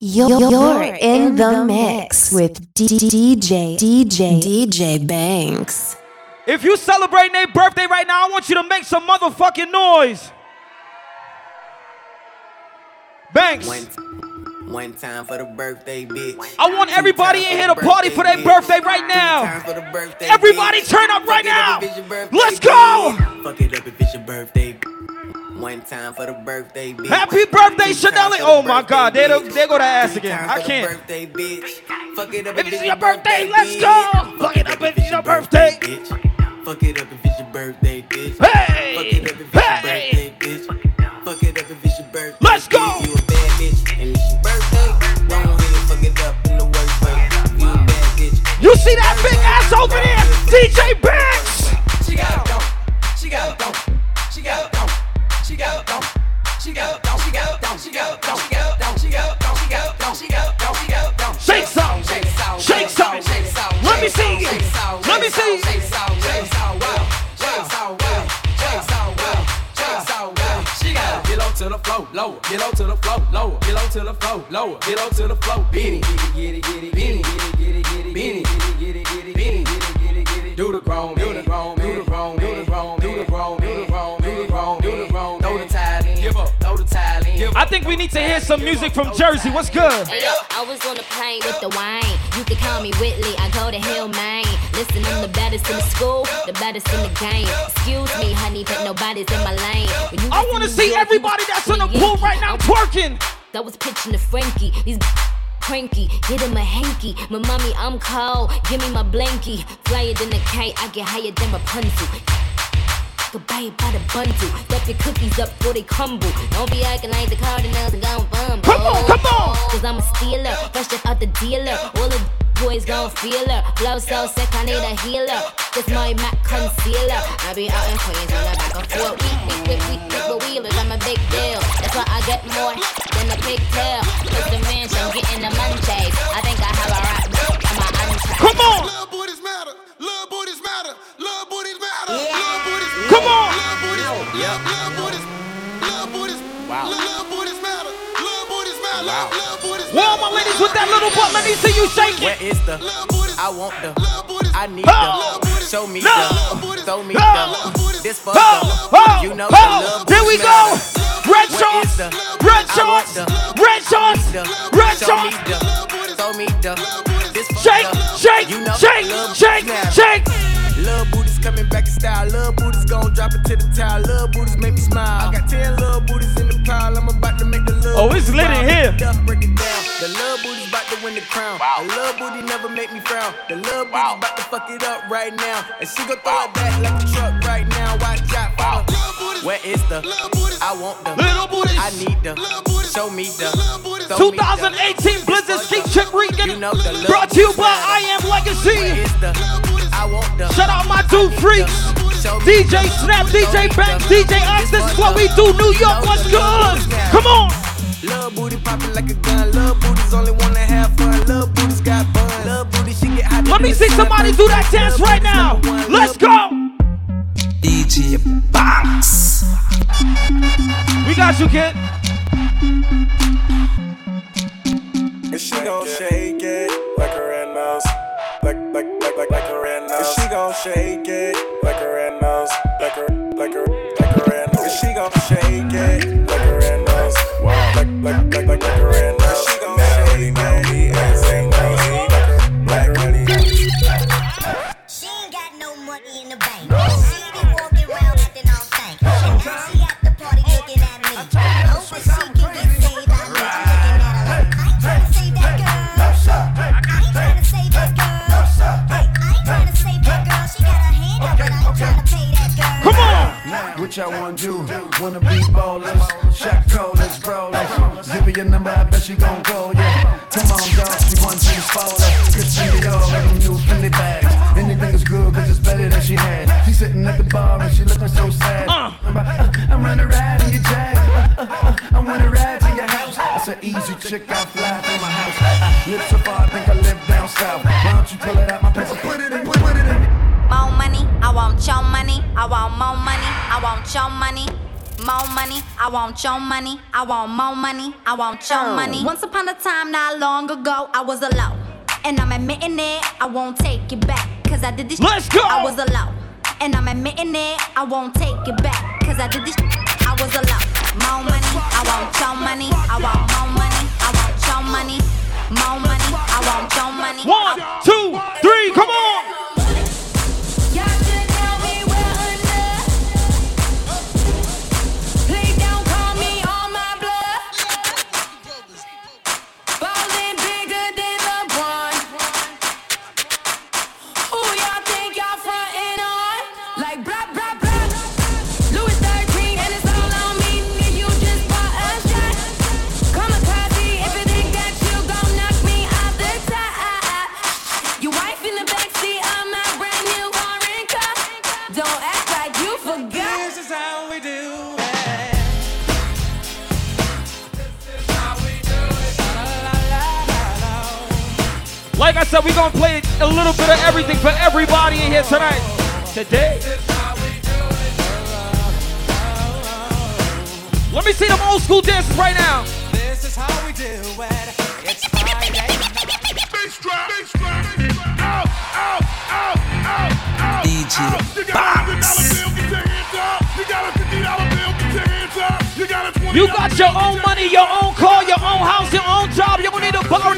You're in the mix with DJ DJ DJ Banks. If you celebrating their birthday right now, I want you to make some motherfucking noise. Banks. One, one time for the birthday, bitch. I want everybody in here to party for their birthday right now. Everybody turn up right now. Let's go. Fuck it up if it's your birthday. One time for the birthday, bitch. Happy birthday, Chanel. Oh my God, they they go to ass again. I can't. Birthday, bitch. Fuck it up if it's your birthday. Let's go. Fuck it up if it's your birthday. Fuck it up if it's your birthday, bitch. Hey. Fuck it up if it's your birthday, bitch. Fuck it up if it's your birthday. Let's go. You a bad bitch and it's your birthday. Don't really fuck it up in the worst way. You a bad bitch. You see that big ass over there, DJ Banks. She got it, she got it, she got it. Go, go, she go, go, she go, go, she go, go, she go, go, she go, go, she go, go, she go, go, she go, go. Shake some, shake some, shake some. Let me see you. Let me see. Shake some, shake some, well, shake some, well, shake some, well, shake some, well. She go. Get low to the flow, lower. Get low to the flow, lower. Get low to the flow, lower. Get low to the flow. Beanie, get it, get it, get it, get it, get it, get it, beanie, get it, get it, get it, get it, get it, get it. Do the grown, I think we need to hear some music from Jersey. What's good? Hey, yo, I was on the plane with the wine. You can call me Whitley. I go to Hill, Maine. Listen, I'm the baddest in the school, the baddest in the game. Excuse me, honey, but nobody's in my lane. I want to see York, everybody that's in the pool right now twerking. That was pitching to Frankie. These cranky, hit him a hanky. My mommy, I'm cold. Give me my blankie. Flyer than a kite, I get higher than Rapunzel. Could buy it by the bundle. Stuff your cookies up before they crumble. Don't be acting like the Cardinals and. Come on, come on. Cause I'm a stealer, fresh out the dealer. All the boys gon' feel her. Flow so sick, I need a healer. This my Mac concealer. I be out in Queens on the back we, we wheelers, I'm a big deal. That's why I get more than a pigtail. Cause the mansion getting the munchies. I think I have a rap on my untrack. Come on. Come on. Wow. Wow. Where are my ladies with that little butt? Let me see you shake it. Where is the? I want the. I need oh. the. Show me no. the. Throw me oh. the. This fuck oh. oh. You know oh. the. Here we go. Red shorts. Red shorts. Red shorts. Red shorts. Throw me the. This shake, shake, you know shake, shake, shake. Love booty coming back in style. Love booties gon' drop it to the towel. Love booties make me smile. I got 10 love booties in the pile. I'm about to make the love Oh, it's lit in here. Break it up, break down. The love booties about to win the crown. A love booty never make me frown. The love booties about to fuck it up right now. And she gon' throw it back like a truck right now. Watch out for the. Where is the? I want the. Little booties. I need the. Show me the. throw me 2018 Blizzard Ski Chick Regan. You know the Brought to you by. I Am Legacy. is the? I want. Shout out my dude freaks. DJ. Snap, DJ me Banks. DJ Oxx. This This is what we do. New York, what's good? love booties matter. Come on. Love booty popping like a gun. Love booties only wanna have fun. Love booties got bun. Love booty she get hot. Let me see somebody do that dance right now. Let's go. DJ Banks. We got you, kid. And she gon' shake it like her red nose. Like, like, like, like, like her red nose. And she gon' shake it like her red nose. Like her, like her, like her red nose. And she gon' shake it like her red nose. Wow. Like, like, like, like, like her red nose. She gon' shake it as they know. Like Y'all wanna do? Wanna be ballers? Shot callers, brawlers. Give her your number, I bet she gon' call yeah. Come on, dog, she wants to follow. Christian Dior, like them new Fendi bags. Anything is good, cause it's better than she had. She sitting at the bar and she looking so sad. Uh. I wanna ride in your jag. Uh, uh, uh, I wanna ride to your house. That's an easy chick, I fly from my house. Live so far, I think I live down south. Why don't you pull it out my pants and put it in, put it in. More money, I want your money. I want more money, I want your money. more money. I want your money. I want more money. I want your money. Once upon a time, not long ago, I was alone. And I'm admitting it, I won't take it back. Cause I did this Let's go! I was alone. And I'm admitting it, I won't take it back. Cause I did this I was alone. More money, I want your money. I want more money. I want your money. More money, I want your money. One, two, three, come on. Like I said, we're gonna play a little bit of everything for everybody in here tonight. Today. Let me see them old school dances right now. This is how we do it. It's Friday. Bass drop, bass drop, bass drop. Out, out, out, out, out. Out. You got a hundred dollar bill, get your hands up. You got a fifty dollar bill, get your hands up. You got a twenty. You got your own money, your own car, your own house, your own job. You don't need to borrow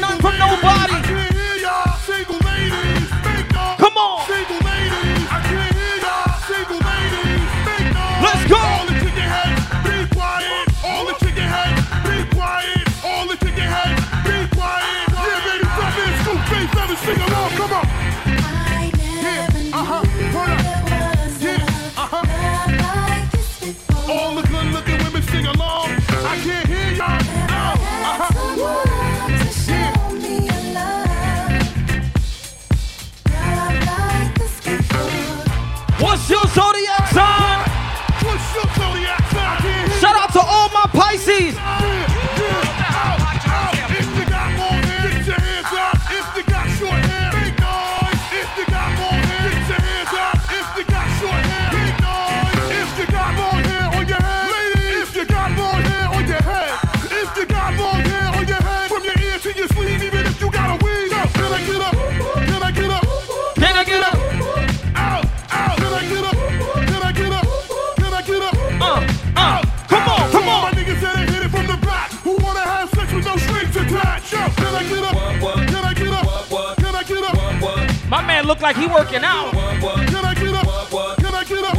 My man look like he working out. Can I get up? Can I get up?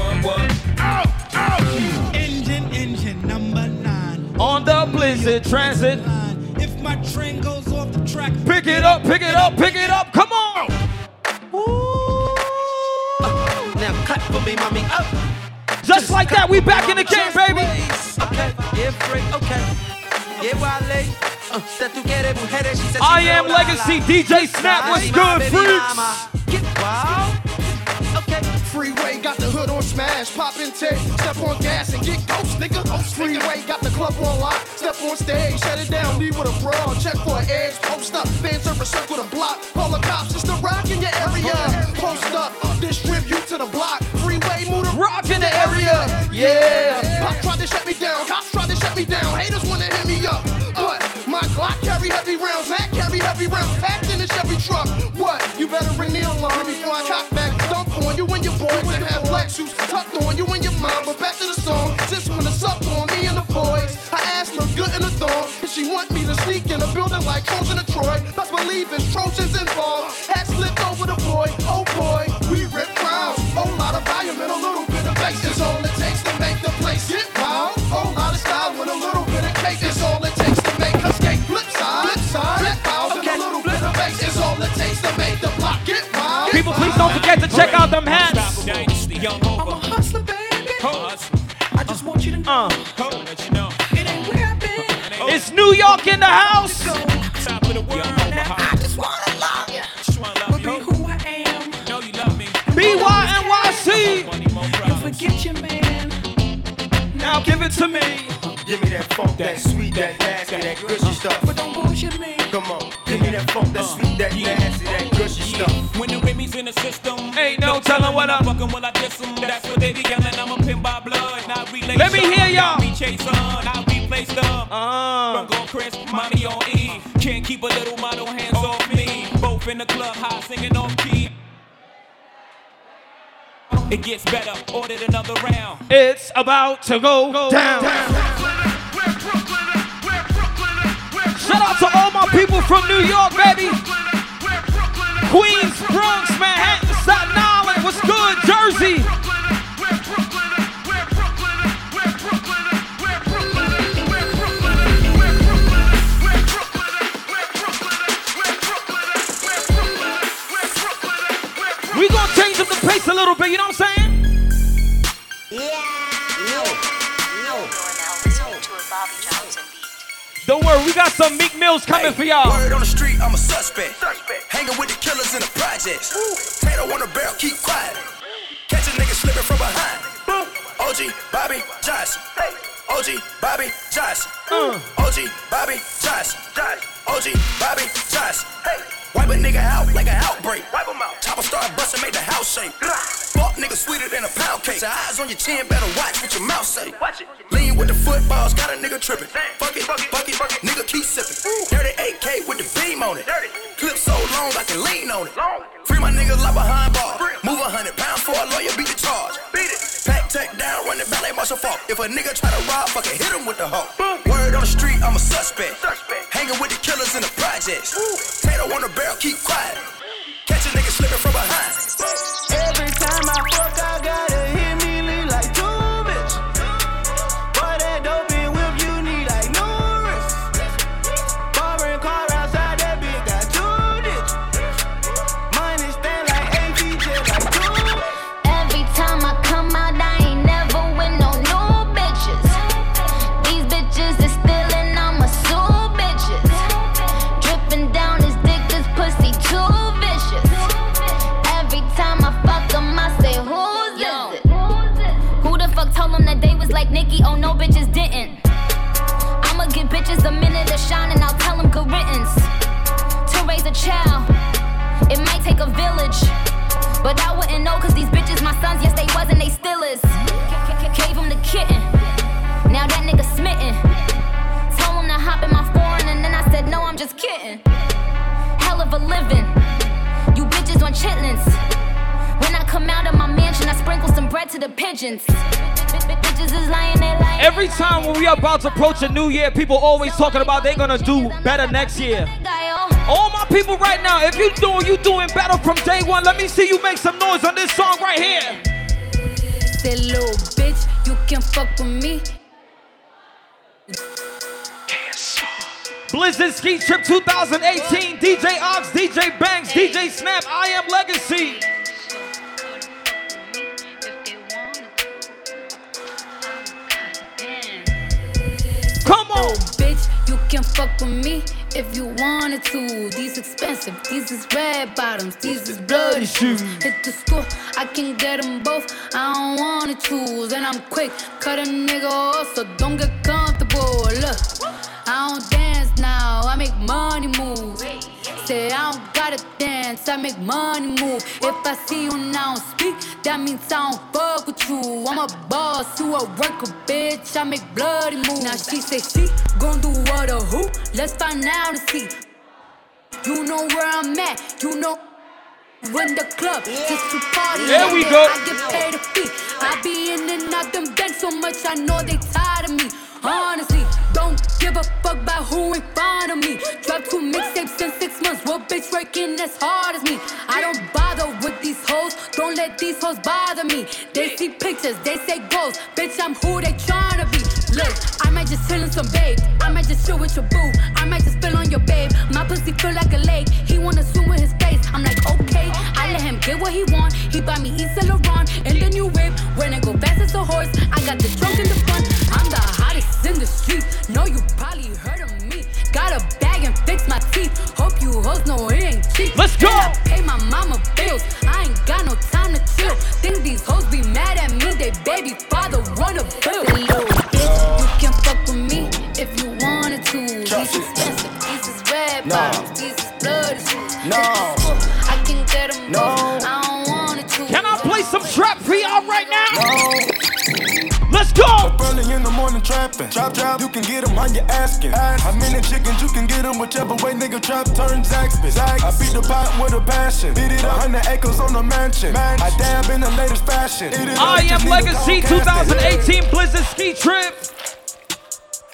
Out, out. Engine, engine number nine. On the Blizzard Transit. If my train goes off the track, Pick it up, pick it up, pick it up. Come on. Now clap for me, mommy. Up. Just like that, we back in the game, baby. Okay, yeah, free, okay. Yeah, Wale. Uh, that tú quieres mujeres, she said she I am Legacy. DJ Snap. What's good, my freaks? Wild. Okay. Freeway got the hood on smash, pop in tape, step on gas and get ghost, nigga. Freeway got the club on lock, step on stage, shut it down, leave with a brawl, check for an edge, post up, fan service circle the block, call the cops, it's the rock in your area. Post up, distribute to the block, freeway move the Rock in the area. yeah. Pop tried to shut me down, cops tried to shut me down, haters carry heavy rounds, packed in the Chevy truck. What? You better the alarm before I cock back, dump on you and your boys and have black shoes tucked on you and your mom. But back to the song, Just it's up on me and the boys, I asked her good in the thong, and she want me to sneak in a building like Trojan Detroit. Best believe it's Trojans involved. Please to check out them hats. I'm a hustler, baby. I just want you to know. Uh, It ain't where I've been. it's New York in the house. Now, I just wanna love you. But be who I am. BYNYC. Don't forget your man. Now give it to me. Give me that funk, that sweet, that nasty, that gushy system, Ain't no telling what I'm. fucking will I diss 'em. That's what they be yelling. I'm a pin by blood, not relay. Let me hear y'all. We chase on, I be placed up. Uh. Go Chris, mommy on E. Can't keep a little model hands off me. Both in the club, high singing off key. It gets better, ordered another round. It's about to go, down. Shout out to all my people from New York, baby. Queens, Bronx, Manhattan, Staten Island. What's good, Jersey? We gonna change up the pace a little bit, you know what I'm saying? Don't we got some Meek Mills coming for y'all. Word on the street, I'm a suspect. Hanging with the killers in the projects. Tato on the barrel, keep quiet. Catch a nigga slipping from behind. OG Bobby Johnson. OG Bobby Johnson. Uh. OG Bobby Johnson. OG Bobby Johnson. Wipe a nigga out like an outbreak. Wipe him out. Chopper start busting, make the house shake. Fuck nigga sweeter than a pound cake. Your eyes on your chin, better watch what your mouth say. Watch it. Lean with the footballs, got a nigga tripping. Fuck it, fuck it, fuck it, fuck it. nigga keep sipping. Dirty AK with the beam on it. Clip so long I can lean on it. Free my niggas like behind bar. Move a hundred pounds for a lawyer, beat the charge. Beat it. Pack tech down, run it ballet martial fault. If a nigga try to rob, fucking hit him with the hoe. Word on the street, I'm a suspect. Hanging with the killers in the projects. Tato on the barrel, keep quiet. Catch a nigga slipping from behind. Every time I fuck, I gotta hit Oh, no, bitches didn't. I'ma give bitches a minute to shine and I'll tell them good riddance. To raise a child, it might take a village. But I wouldn't know cause these bitches my sons, yes they was and they still is. Gave him the kitten, now that nigga smitten. Told him to hop in my foreign and then I said no, I'm just kidding. Hell of a living, you bitches on chitlins. When I come out of my I sprinkle some bread to the pigeons. Bitches is lying, they lying. Every time when we are about to approach a new year, people always talking about they're gonna do better next year. All my people right now, if you doing you doing better from day one, let me see you make some noise on this song right here. Say, little bitch, you can fuck with me. Blizzard Ski Trip 2018, DJ Oxx, DJ Banks, DJ Snap, I Am Legacy. Come on. Bitch, you can fuck with me if you wanted to. These expensive, these is red bottoms, these is bloody shoes. Hit the school, I can get them both. I don't wanna choose, and I'm quick, cut a nigga off, so don't get comfortable. Look, I don't dance now, I make money move. Say I don't gotta dance, I make money move. If I see you now speak, that means I don't fuck with you. I'm a boss, you a worker, bitch. I make bloody moves. Now she say she gon' do what or who? Let's find out and see. You know where I'm at, you know. When the club just to party, There we go. I get paid a fee. I be in and out them banks so much, I know they tired of me. Honestly, don't give a fuck about who in front of me. Drop two mixtapes in six months. What bitch working as hard as me? I don't bother with these hoes. Don't let these hoes bother me. They see pictures, they say goals. Bitch, I'm who they tryna be. Look, I might just chill in some babe. I might just chill with your boo. I might just spill on your babe. My pussy feel like a lake. He wanna swim with his face. I'm like, okay. I let him get what he want. He buy me East Laurent and the new whip. When it go fast as a horse, I got the trunk in the front. I'm the hottest in the street. Know you probably heard of me. Got a bag and fix my teeth. Hope you hoes know it ain't cheap. Let's go. And I pay my mama bills. I ain't got no time to chill. Think these hoes be mad at me. They baby father wanna bill. Little bitch, you can fuck with me if you wanted to. These expensive, these is red No. bottoms, these is bloody shoes. No. I can get them No. I don't want it to. Can I play some trap for y'all right now? Let's go. trapping. Trap, trap, you can get them on your asking. How many chickens you can get them whichever way nigga trap turn Zaxby. I beat the pot with a passion. Beat it a hundred acres on the mansion. I dab in the latest fashion. Eat it up, I am just need a Legacy Comcast. 2018 Blizzard Ski Trip.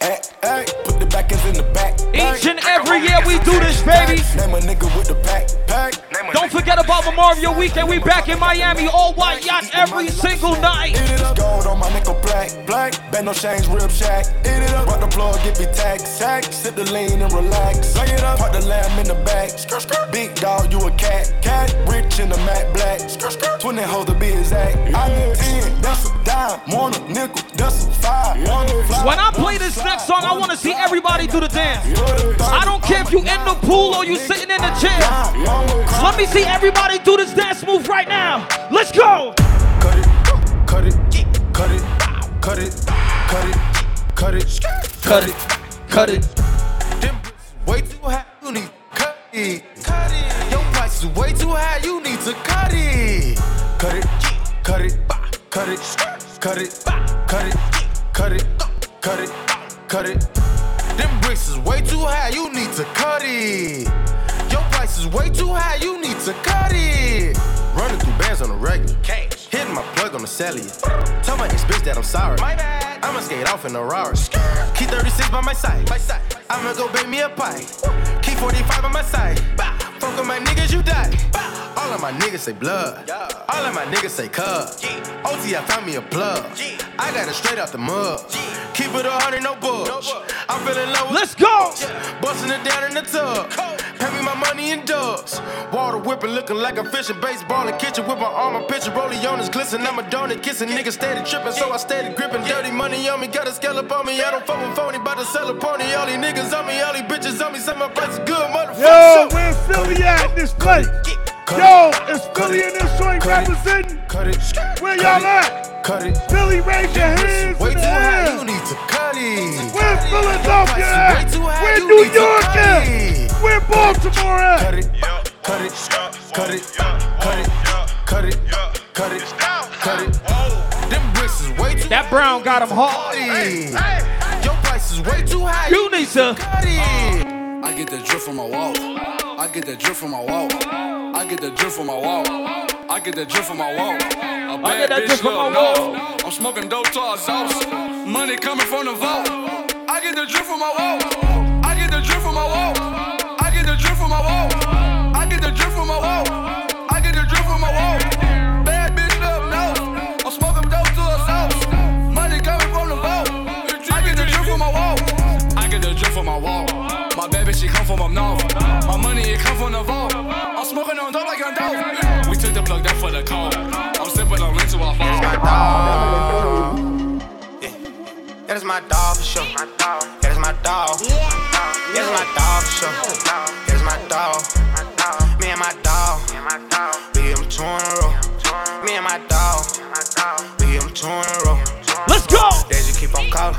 Hey, hey, put the back in the back. Each and every year we do this, baby. Name a nigga with the pack, pack. Don't forget about Memorial Weekend. We back in Miami, all white yacht every single night. It is gold on my nickel black, black. Bend no change, rib shack. Eat it up. Rock the floor, get me tax, tax. Sip the lean and relax. Lay it up. Park the lamb in the back. Big dog, you a cat, cat. Rich in the matte black. 20 hoes to be exact. I need 10, that's a dime. Want a nickel, that's a five. When I play this next song, I want to see everybody do the dance. I don't care if you in the pool or you sitting in the chair. Let me see everybody do this dance move right now. Let's go. Cut it, cut it, cut it, cut it, cut it, cut it, cut it, cut it. Way too high, you need cut it. Cut it. Your price is way too high, you need to cut it. Cut it, cut it, cut it, cut it, cut it, cut it, cut it, cut it. Them bricks is way too high, you need to cut it. Your price is way too high, you need to cut it. Running through bands on the regular. Cash. Hitting my plug on the cellular. Tell my ex bitch that I'm sorry. My bad. I'ma skate off in a Rari. Key 36 by my side. My side. I'ma go bake me a pie. Key 45 by my side. Fuck with my niggas, you die. All of my niggas say blood. All of my niggas say cub. OT, I found me a plug. I got it straight out the mud. Keep it a hundred, no bugs. I'm feeling low. Let's go. Busting it down in the tub. Pay me my money in dubs. Water whipping, looking like a fishing baseball in kitchen with my arm, a pitcher. Rollie on his glisten. I'm a donut kissing. Niggas steady tripping, so I steady gripping. Dirty money on me, got a scallop on me. I don't fuck with phony, bout to sell a pony. All these niggas on me, all these bitches on me. Say my price is good, motherfucker. Yo, where's Philly at this place? Yo, is Philly in this joint representing? Cut it. Where y'all at? Cut it. Philly, raise your hands Way in too the high, air. you need to cut it. Where's Philadelphia Way at? too high, Where New York at? Where Baltimore at? Cut it, cut it, cut it, cut it, cut it, cut it, cut it. Them bricks is way too That brown got him hard. Your price is way too high. You need to. cut it. I get the drip from my wall. I get the drip from my wall. I get the drip from my wall. I get the drip from my wall. A I bad get that bitch look no. I'm smoking dope to sauce. Money coming from the vault. I get the drip from my wall. I get the drip from my wall. I get the drip from my wall. I get the drip from my wall. I get the drip from my wall. Bad bitch look no. I'm smoking dope to sauce. Money coming from the vault. I get the drip from my wall. I get the drip from my wall. From up north. My money, it come from the vault. I'm smoking on dope like I'm dope. We took the plug down for the cold. I'm sipping on lean to our phone. That is my dog for sure. That is my dog. That is my dog for sure. That is my dog. Me and my dog. We give him two in a row. Me and my dog. We give him two in a row. Let's go. They just keep on calling.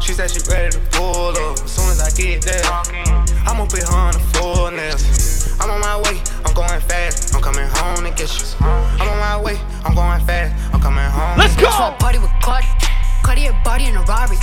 She said she ready to pull up. As soon as I get there, I'ma put her on the floor nails. I'm on my way, I'm going fast. I'm coming home to get you. I'm on my way, I'm going fast. I'm coming home. Let's Bitch want party with Cardi. Cartier body in a Rari.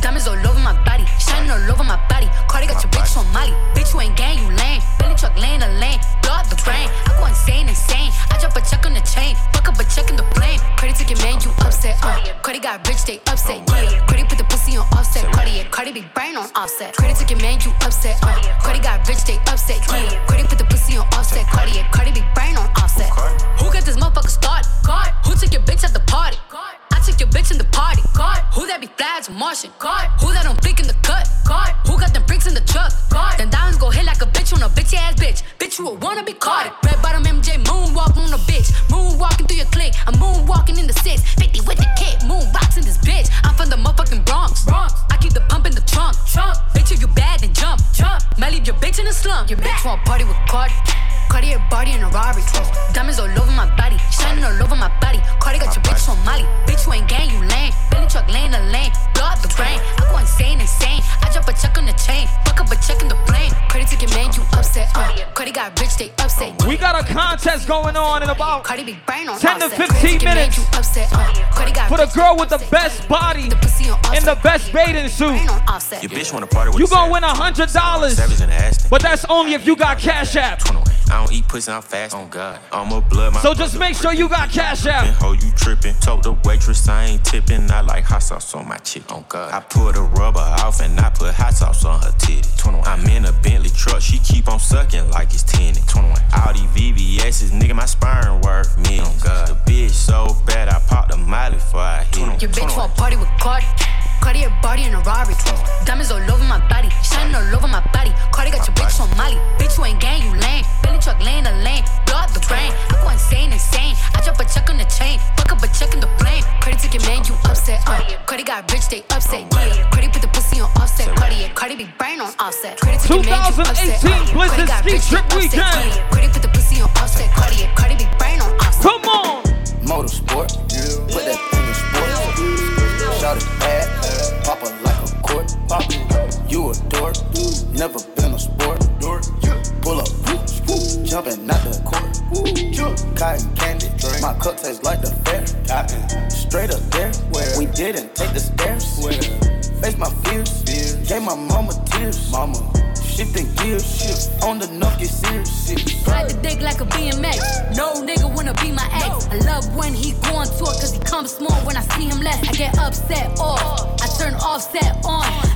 Diamonds all over my body, shining all over my body. Cardi got your bitch on Molly. Bitch, you ain't gang, you lame. Billy truck laying the lane, blow out the brain. I go insane, insane. I drop a check on the chain, fuck up a check in the plane. Cardi took your man, you upset. Uh. Cardi got rich, they upset. Yeah. Cardi put the pussy on offset. Cardi, Cardi be brain on offset. Cardi took your man, you upset. Uh. Cardi got rich, they upset. Yeah. Cardi put the pussy on offset. Cardi, Cardi be brain on offset. Who got this motherfucker started? God. Who took your bitch at the party? Martian? God. Who that don't blink in the going on in about Cardi be brain on 10 to 15 minutes upset. Uh, for the girl with the best body in the best bathing suit. offset. Your bitch wanna party with You the gonna win a hundred dollars, Savage in the Aston. but that's only if you got Cash App. I don't eat pussy, I'm fast on God. I'm a blood, my So just make sure you got Cash out. App. ho, you trippin'. Told the waitress I ain't tipping. I like hot sauce on my chick. On God. I pull the rubber off and I put hot sauce on her titty. 21. I'm in a Bentley truck. She keep on sucking like it's 10. 21. Audi VVS's, nigga, my sperm worth me. On oh, God. The bitch so bad, I popped a molly before I hit it. Your bitch want party with Cardi. Cardi a body in a Rari. Diamonds all over my body, shining all over my body. Cardi got your bitch on Molly. Bitch, you ain't gang, you lame. Billy truck laying the lane, blow up the brain. I go insane, insane. I drop a check on the chain, fuck up a check in the flame. Cardi took your man, you upset. Uh. Cardi got rich, they upset. Yeah. Cardi put the pussy on offset. Cardi, yeah. Cardi be brain on offset. Cardi took your man, you upset. Uh. Blizzard Cardi got rich, they upset. Weekend. Yeah. Cardi put the pussy on offset. Cardi, yeah. Cardi be brain on offset. Come on. Motorsport, put that thing in sport. Shout it bad, pop it like a court. Pop you a dork, never been a sport. Pull up, jumping out the court. Cotton candy, my cup tastes like the fair. Straight up there, we didn't take the stairs. Face my fears, gave my mama tears. Mama, shifting gears, on the knock get serious. Ride the dick like a BMX. No nigga wanna be my ex. I love when he go on tour cause he comes small. When I see him less, I get upset off. I turn offset on.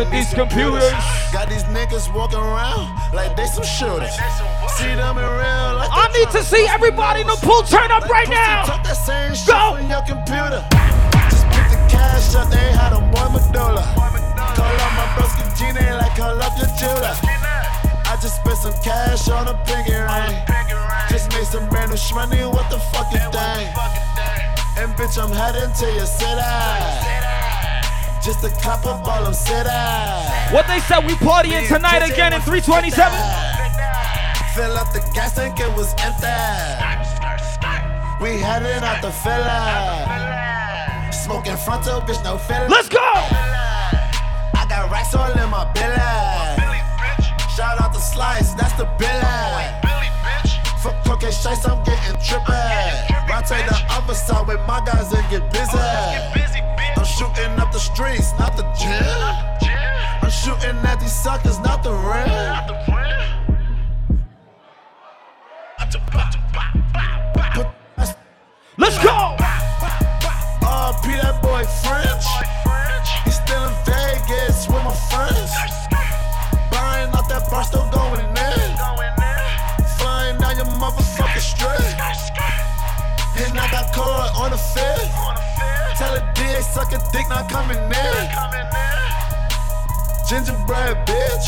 With these these computers. Got these niggas walking around like they some shooters. See them in real life. I need to see everybody in the pool turn up right now. Talk that same shit from your computer. Just pick the cash up, they had a boy medulla. Call up my broski Gina like call up your jeweler. I just spent some cash on a pinky ring. Just made some brand new shmoney, what the fuck you think? And bitch, I'm heading to your city. Just a cop up all them city. What they said, we partying tonight again in 327. Fill up the gas tank, it was empty. We heading out the filler. Smoking frontal, bitch, no filler. Let's go! I got racks all in my belly. Shout out to Slice, that's the billy. Fuck cocaine shites, I'm getting trippy. Rotate the other side with my guys and get busy. I'm shooting up the streets, not the gym. I'm shooting at these suckers, not the rim. Let's go! Oh, P that boy French. And I got caught on the fifth. Tell a DA suck a dick, not coming in. Gingerbread bitch.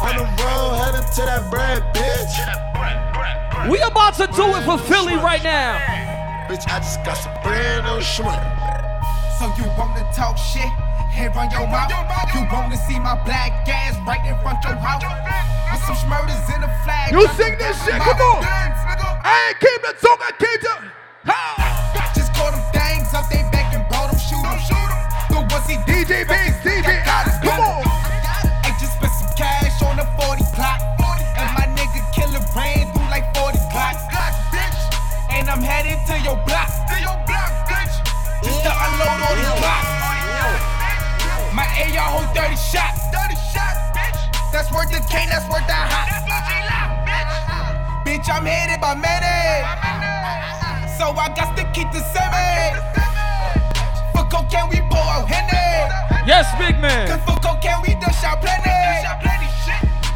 On the road, heading to that bread bitch. We about to do it for Philly right now. Bitch, I just got some brand new shmoney. So you wanna talk shit and run your mouth? You wanna see my black ass right in front of your house? With some schmurders in the flag. You sing this shit, come on. I ain't came to talk, I came to. Just DJ Banks, DJ Alex, come on. I just spent some cash on the 40 clock. And my nigga killer ran through like 40 clocks. And I'm headed to your block. To your block, bitch. Just to unload all these blocks. My AR hold 30 shots. 30 shots, bitch. That's worth the cane, that's worth the hot. Bitch, I'm headed by many. So I got to keep the semi cocaine, we pour out Henny. Yes, big man. Cause for cocaine, we dash out plenty.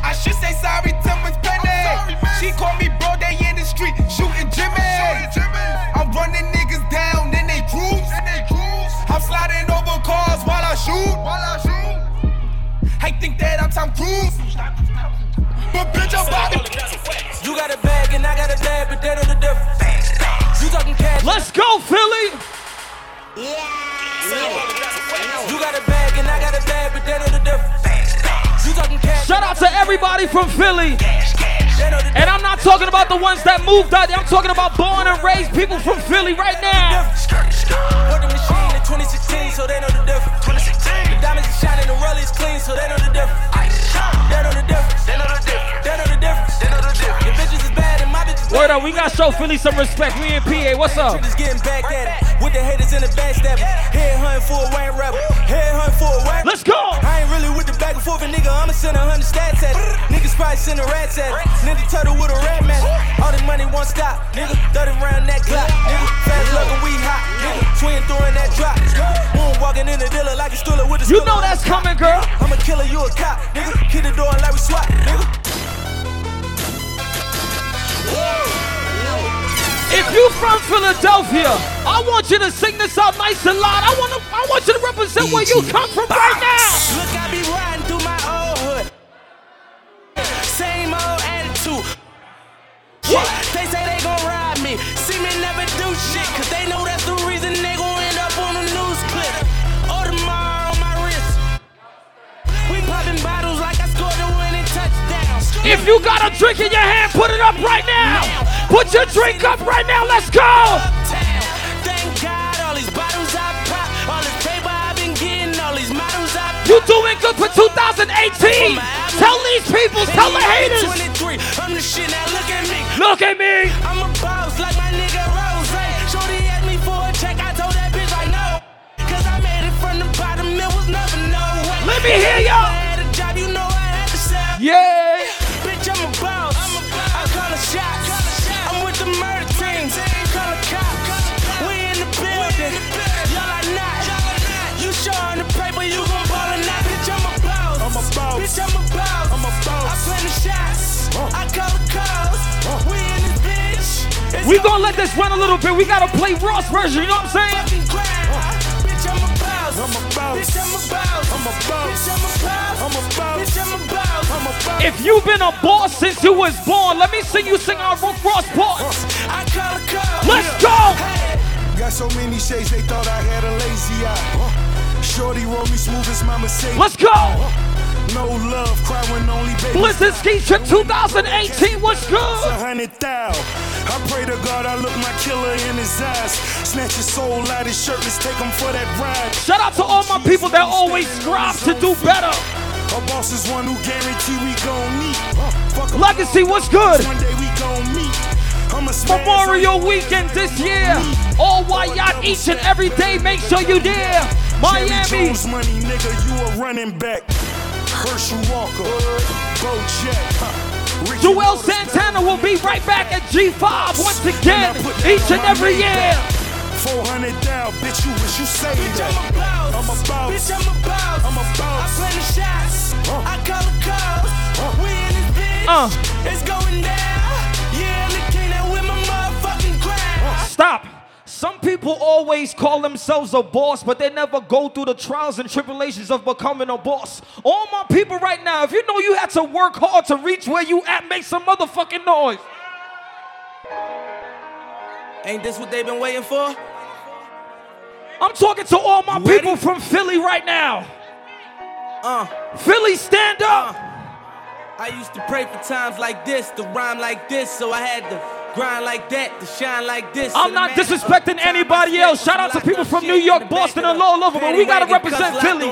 I should say sorry to Miss Penny. She called me bro, they in the street shooting Jimmy. I'm running niggas down in they grooves. I'm sliding over cars while I shoot. I think that I'm Tom Cruise. But bitch, I'm Bobby. You got a bag and I got a bag, but that are the difference. You talking cash. Let's go, Philly. You got a bag and I got a bag, but they know the difference. You talking cash. Shout out to everybody from Philly. And I'm not talking about the ones that moved out there. I'm talking about born and raised people from Philly right now. Put the machine in 2016, so they know the difference. 2016. The diamonds are shining, the rollies clean, so they know the difference. My up, we gotta show Philly some respect. We in PA. What's up? Just getting back at it. With the haters in the backstabbing. Head hunting for a Wayne rapper. Head hunting for a Wayne. Let's go. I ain't really with the back and forth, and nigga. I'ma send a hundred stats at it. Niggas probably send a rats at it. Ninja turtle with a rat man. All this money won't stop. Nigga, 30 round that clock. Nigga, fast looking, we hot. Nigga, twin throwing that drop. Moon walking in the dealer like a stooler with a You know that's coming, girl. I'm a killer, you a cop. Nigga, hit the door like we swat. Nigga. If you from Philadelphia, I want you to sing this out nice and loud. I want to, I want you to represent where you come from right now. Look, I be riding through my old hood. Same old attitude. What? They say they gon' ride me. See me never do shit, cause they know that's the reason they gon' end up on the news clip. Audemars on my wrist. We popping bottles like I scored a winning touchdown. If you got a drink in your hand, put it up right now. Put your drink up right now. Let's go. Thank God, all these bottles I pop, all this paper I've been getting, all these models I pop. You doing good for 2018. Tell these people, tell the haters. I'm the shit, now look at me. Look at me. I'm a boss like my nigga Rose. Shorty asked me for a check, I told that bitch like no. Cause I made it from the bottom, it was never no way. Let me hear ya. If the shots. I call the calls. We in this bitch. It's We gonna let this run a little bit. We gotta play Ross version. You know what I'm saying? fucking grind. Bitch, I'm a boss. I'm a boss. Bitch, I'm a boss. I'm a boss. Bitch, I'm a boss. I'm a boss. Bitch, I'm a boss. I'm a boss. If you've been a boss since you was born, let me see you sing our Rick Ross parts. Uh, I call the calls. Let's go. Got so many shades, they thought I had a lazy eye. Shorty roll me smooth as my Mercedes. Let's go. Uh, No love, cry when only baby. Trip 2018. What's It's a good? hundred thou. I pray to God I look my killer in his eyes. Snatch his soul out his shirt, let's take him for that ride. Shout out to all my people that always strive to do better. A boss is one who guarantee we gon' meet. Uh, fuck a Legacy, what's good? One day we gon' meet. I'm a smash Memorial Weekend this year. All white yacht each and every day. Make sure you there. Miami. Jones money, nigga, you a running back. Herschel Walker, Bo Jack, huh, Joel Santana will be right back at G5 once again, each and every year. 400 down, bitch, you wish you saved Bitch, that. I'm a boss. I'm a boss. I'm a boss. I'm a I boss. play the shots. I call the calls. We in this bitch. Uh. It's going down. Yeah, I'm the king that with my motherfucking crown. Stop. Some people always call themselves a boss, but they never go through the trials and tribulations of becoming a boss. All my people right now, if you know you had to work hard to reach where you at, make some motherfucking noise. Ain't this what they've been waiting for? I'm talking to all my ready? people from Philly right now. Uh. Philly, stand up. I used to pray for times like this, to rhyme like this, so I had to grind like that, to shine like this. I'm not disrespecting anybody else. Shout out to people from New York, Boston, and all over, but we gotta represent Philly.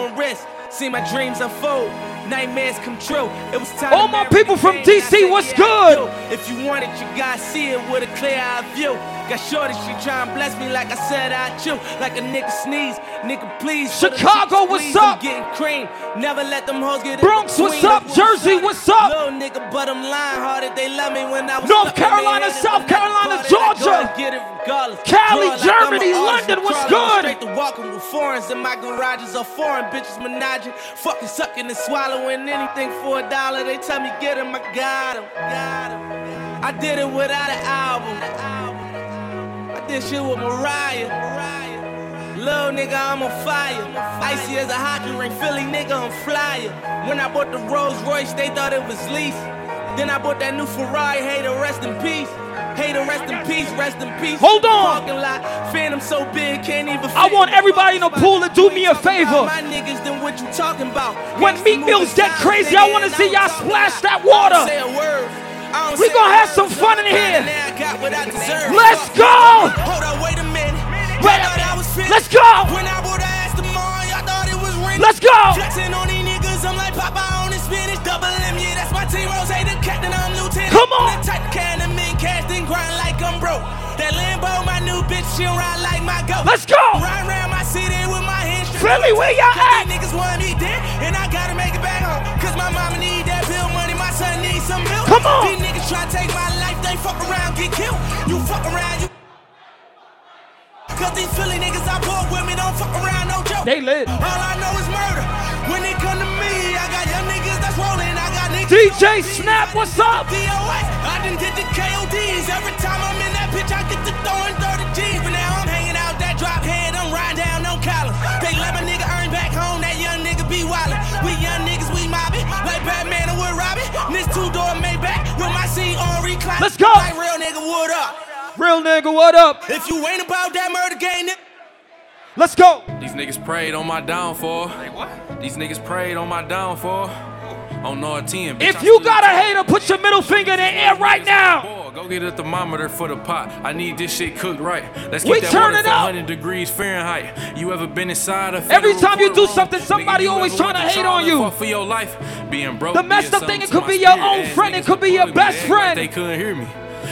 See my dreams unfold, nightmares come true. It was time All my people from DC, what's good? If you want it, you gotta see it with a clear eye view. Got shorty, she try and bless me like I said I chew. Like a nigga sneeze, nigga please. Chicago, what's squeeze, up? I'm getting cream. Never let them hoes get Bronx, what's up? Jersey, what's up? Little nigga, but I'm lying hearted. They love me when I was North Carolina. South If I'm not Carolina, departed, I go Georgia. Get it regardless. Cali, like I'm Germany, an artist, London, what's good? Straight to walking with foreigns in my garages are foreign bitches menaging, fucking sucking and swallowing anything for a dollar. They tell me get him, I got him, got him. I did it without an album. Did shit with Mariah. Little nigga, I'm on fire. Icy as a hockey ring, Philly nigga, I'm flyer. When I bought the Rolls Royce, they thought it was lease. Then I bought that new Ferrari, hey, to rest in peace. Hey, to rest in peace, rest in peace. Hold on. Parking lot, phantom so big, can't even I want everybody in the pool to do me a favor. My niggas, then what you talking about? When meat meals get crazy, I want to see y'all splash that water. Say a word. I don't We say gonna have some fun in here. Now I got what I deserve. Let's go. Wait a minute. Wait a Y'all thought I was fit. Let's go. When I bought the ass tomorrow, y'all thought it was rent. Let's go. Flexing on these niggas, I'm like Papa on the spinach, double M, yeah, that's my team. Ross, the captain, I'm lieutenant. Come on. The type of can men, cast grind like I'm broke. That Lambo, my new bitch, she ride like my goat. Let's go. Ride around my city with my hands where y'all These niggas want me dead, and I gotta make it back home. Some milk. Come on. These niggas try to take my life, they fuck around, get killed. You fuck around, you. Cause these Philly niggas I bought with me don't fuck around, no joke. They lit. All I know is murder. When it come to me, I got young niggas that's rolling. I got niggas. DJ Snap, what's up? DOS, I done did the KODs. Every time I'm in that bitch, I get to throwing 30 G's. But now I'm hanging out that drop head, I'm riding down on Collins. They let my nigga earn back home, that young nigga be wildin'. Let's go. Like real nigga, what up? Real nigga, what up? If you ain't about that murder game, then Let's go. These niggas prayed on my downfall. Like what? These niggas prayed on my downfall. On no 10. bitch, If you got a hater, put your middle finger in the air right now. Go get a thermometer for the pot. I need this shit cooked right. Let's We get that turn it up. 100 degrees Fahrenheit. You ever been inside a Every time you do something, somebody always trying to hate on you. for your life. Being broke. The messed up thing, it could be your own friend, it could be your best friend. They couldn't hear me.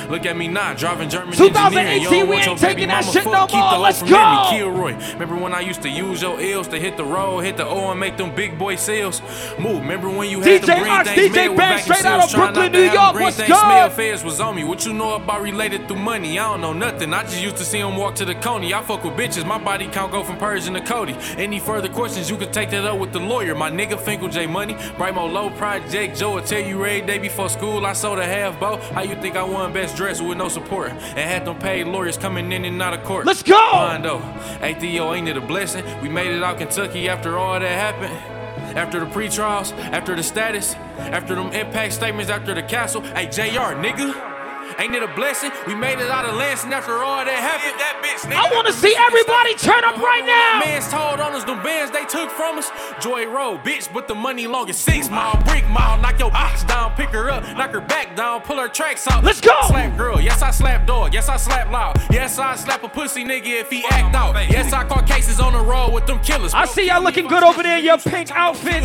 Look at me now, driving German 2018, engineering. You don't we ain't taking that shit no more. Let's go. Kilroy. Remember when I used to use your ills to hit the road, hit the O and make them big boy sales? Move. Remember when you had DJ them green Ox, DJ Bang, straight out of Brooklyn, New York. green What's good? smell feds was on me. What you know about related through money? I don't know nothing. I just used to see them walk to the coney. I fuck with bitches. My body count go from Persian to Cody. Any further questions, you can take that up with the lawyer. My nigga Finkel J Money. Brimo Low Project Joe will tell you every day before school I sold a half bow. How you think I won best dress with no support? And had them paid lawyers coming in and out of court. Let's go! Mondo. ATO ain't it a blessing? We made it out Kentucky after all that happened. After the pre-trials, after the status, after them impact statements, after the castle. Hey, JR, nigga. Ain't it a blessing? We made it out of Lansing after all that happened. That bitch, I want to see everybody turn up right now. Man's told on us, them bands they took from us. Joy Road, bitch, but the money long as six mile, brick mile. Knock your bitch down, pick her up, knock her back down, pull her tracks out. Let's go. Slap girl, yes I slap dog, yes I slap loud, yes I slap a pussy nigga if he act out. Yes I caught cases on the road with them killers. I see y'all looking good over there in your pink outfit,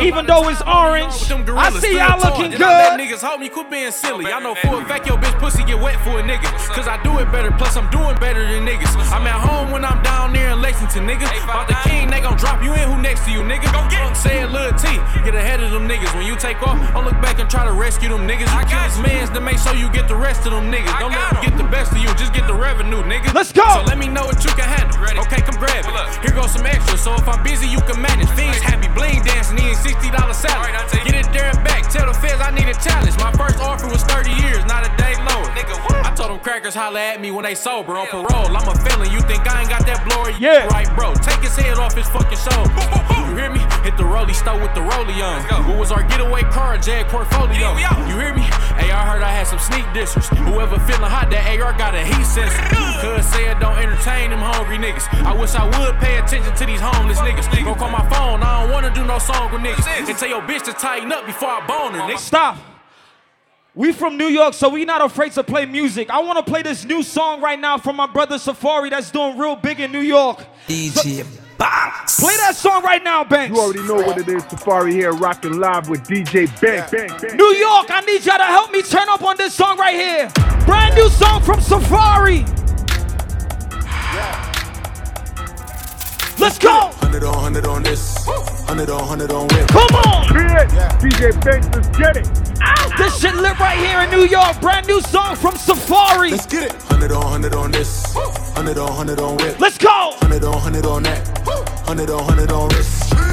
even though it's orange. I see y'all looking That good. niggas help me quit being silly. I know for a fact your bitch pussy get wet for a nigga. Cause I do it better, plus I'm doing better than niggas. I'm at home when I'm down there in Lexington, nigga. About the king, they gon' drop you in. Who next to you, nigga? Go get Say it, Lil T. Get ahead of them niggas. When you take off, don't look back and try to rescue them niggas. You kill his mans to make sure you get the rest of them niggas. Don't let them get the best of you, just get the revenue, nigga. Let's go. So let me know what you can handle. Okay, come grab it. Here goes some extra, so if I'm busy, you can manage. Fiends happy, bling dancing, eating $60 salad. Get it there and back. Tell the feds I need a challenge. My first offer was 30 years, not a day lower. I told them crackers holla at me when they sober on parole. I'm a felon. You think I ain't got that blower? Yeah. Right, bro. Take his head off his fucking shoulder. You hear me? Hit the rollie stove with the rollie on. What was our getaway car? Jag portfolio. You hear me? Hey, I heard I had some sneak dissers. Whoever feeling hot, that AR got a heat sensor. Cuz said don't entertain them hungry niggas. I wish I would pay attention to these homeless niggas. Go call my phone. I don't wanna do no song with niggas. And tell your bitch to tighten up before I bone her, nigga. Stop. We from New York, so we not afraid to play music. I want to play this new song right now from my brother Safari that's doing real big in New York. DJ Box. Play that song right now, Banks. You already know what it is. Safari here, rocking live with DJ Bank. Bank, Bank. New York, I need y'all to help me turn up on this song right here. Brand new song from Safari. Let's go. 100 on 100 on this. 100 on 100 on whip. Come on. DJ Banks, let's get it. Ow, this shit lit right here in New York. Brand new song from Safari. Let's get it. 100 on 100 on this. 100 on 100 on whip. Let's go. 100 on 100 on that. 100 on 100 on wrist.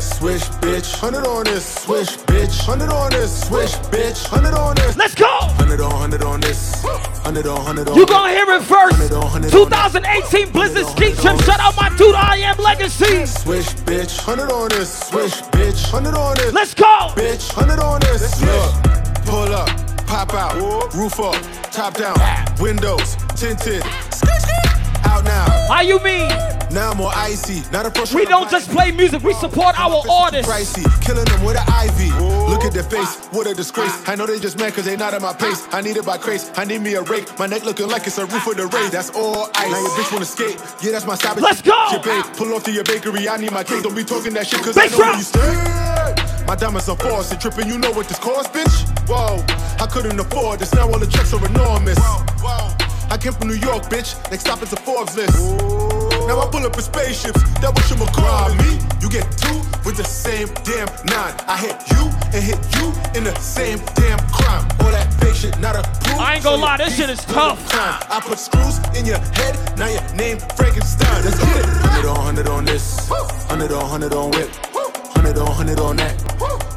Drip, drip, swish, bitch. 100 on this, swish, bitch. 100 on this, swish, bitch. 100 on this. Let's go. 100 Hundred on hundred on this. Hundred on hundred on. You gonna hear it first. 2018 Blizzard Ski Trip. Shout out my dude, I am Legacy. Swish, bitch. Hundred on this. Swish, bitch. Hundred on this. Let's go. Bitch. Hundred on this. Look, pull up, pop out, roof up, top down, windows tinted. Out now. How you mean? Now I'm more icy. Not a We don't just play music, we support our artists. Pricey, killing them with an ivy. Look at their face, what a disgrace. I know they just mad cause they not at my pace. I need it by craze, I need me a rake. My neck looking like it's a roof of the race. That's all ice. Now your bitch wanna skate. Yeah, that's my savage. Let's go! Your babe, pull off to your bakery. I need my cake. Don't be talking that shit cause Bass I know where you stay. My diamonds are false and tripping. You know what this cost, bitch? Whoa, I couldn't afford this. Now all the checks are enormous. I came from New York, bitch. Next stop is a Forbes list. Now I pull up in spaceships. That what you call me. You get two with the same damn nine. I hit you and hit you in the same damn crime. All that fake shit, not a proof. I ain't gonna lie, this shit is tough. Time. I put screws in your head. Now your name Frankenstein. Let's get it. Hundred on hundred on this. Hundred on hundred on whip. Hundred on hundred on that.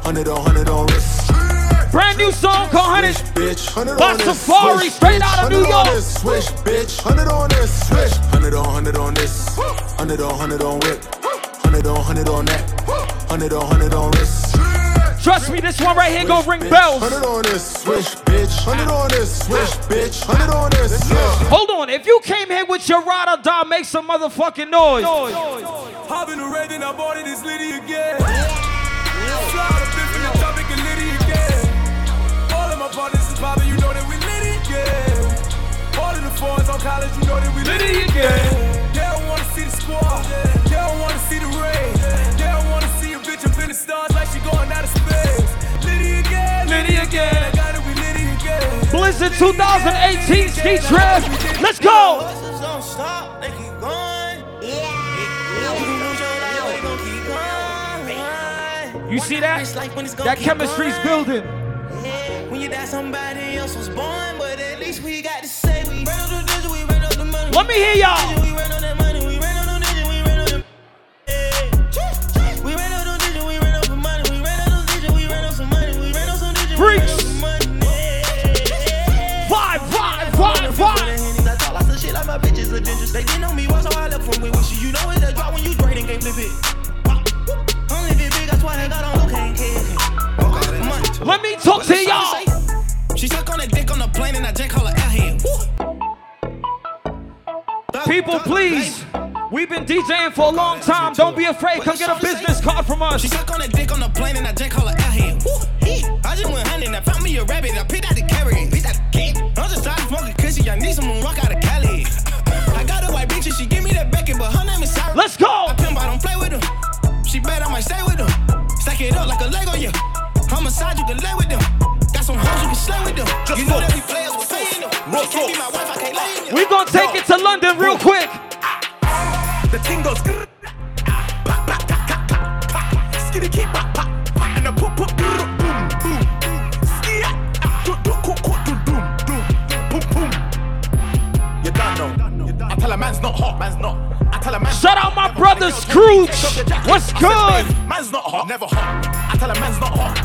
Hundred on hundred on wrist. Brand new song called Hundred. Bitch, hundred By. Safari, Swish, straight out of New York. this. Swish, bitch. Hundred on this. Swish. Hundred on hundred on this. Hundred on hundred on whip. Hundred on hundred on that. Hundred on hundred on wrist. Trust me, this one right here gonna ring bells. Hundred on this. Swish, bitch. Hundred on this. Swish, bitch. Hundred on this. Yeah. Hold on, if you came here with your ride or die, make some motherfucking noise. Hop in the red and I bought it, it's Liddy again. All of my partners is poppin', you know that we Liddy again. All of the fours on college, you know that we Liddy again. They don't wanna see the squad, they don't wanna see the rain. They don't wanna see a bitch up in the stars like she going out of space. Liddy again, Liddy again. I gotta be Liddy again. Blizzard 2018 Ski Trip. Let's go. Don't stop, they keep going. Yeah. You can lose your life, but you gon' keep going. You see that? It's like when it's gonna That chemistry's building. When you die, somebody else was born, but at least we got to say we ran up the digit, we ran up the money. Let me hear y'all. We ran up that money, we ran up the digit, we ran up the We ran up the digit, we ran up the money, we ran up the digit, we ran up some money, we ran up some digit, we ran up Freaks. some money. Vibe, vibe, vibe, vibe. I talk lots of shit like my bitches are dangerous. They didn't know me once, so I left from with you. You know it's that drop when you drain and can't flip it. Only if it big, that's why they got on cocaine Let me talk to y'all. She suck on that dick on the plane and I just call her airhead. People, please. We've been DJing for a long time. Don't be afraid. Come get a business card from us. She suck on that dick on the plane and I just call her airhead. I just went hunting, I found me a rabbit, I picked out the carrot, picked out the cake. I'm just tired of smoking cushy, I need someone rock out of Cali. I got a white bitch and she give me that Beckett, but her name is Sarah. Let's go. I pimp, I don't play with them. She bet I might stay with them. Stack it up like a Lego, yeah. Homicide, you can lay with them. Got some hoes you can slay with them. you know that we players, we're paying them. She can't be my wife, I can't lay in them. We gonna take it to London real quick. The thing goes skitty keep pop, pop, and the pop, pop, boom, boom, skia, ah, ah, do, do, cook, cook, do, doom, doom, boom, boom. You don't know. I tell a man's not hot, man's not. I tell a man. Shout out my brother Scrooge. What's good? Man's not hot, never hot. I tell a man's not hot.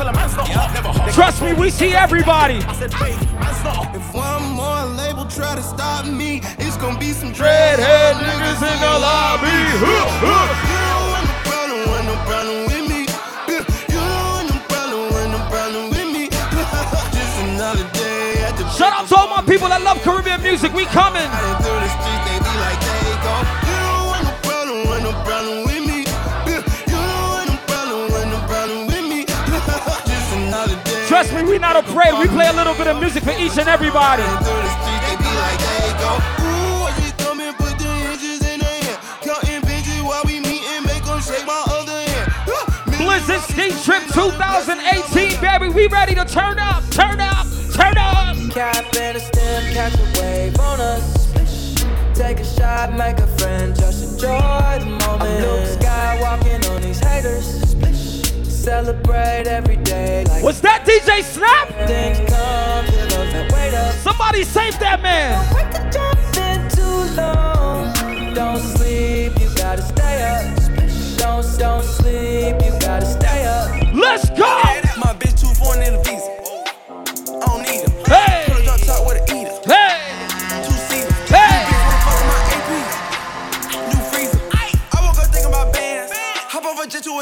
I tell a man's not hot, never hot. Trust me, we see everybody. I said, babe, man's not hot. If one more label try to stop me, it's gonna be some Dreadhead niggas in the lobby. Huh, huh. You don't want no problem, want no problem with me. Yeah, You don't want no problem, want no problem with me. Just another day at the Shout out to all my people that love Caribbean music. We coming. Trust me, we not afraid. We play a little bit of music for each and everybody. Riding through the streets, they be like, there you go. Ooh, I just come and put the inches in their hand. Counting pinches while we meeting, make 'em shake my other hand. Blizzard Ski Trip 2018, baby. We ready to turn up, turn up, turn up. Cap and a stem, catch a wave on us. Take a shot, make a friend, just enjoy the moment. Luke Skywalking on these haters celebrate every day. Like Was that DJ Snap? Somebody save that man. Don't sleep, you gotta stay up. Don't, don't sleep, you gotta stay up. Let's go! My bitch too foreign in visa. I don't need him. Hey! Hey! Hey!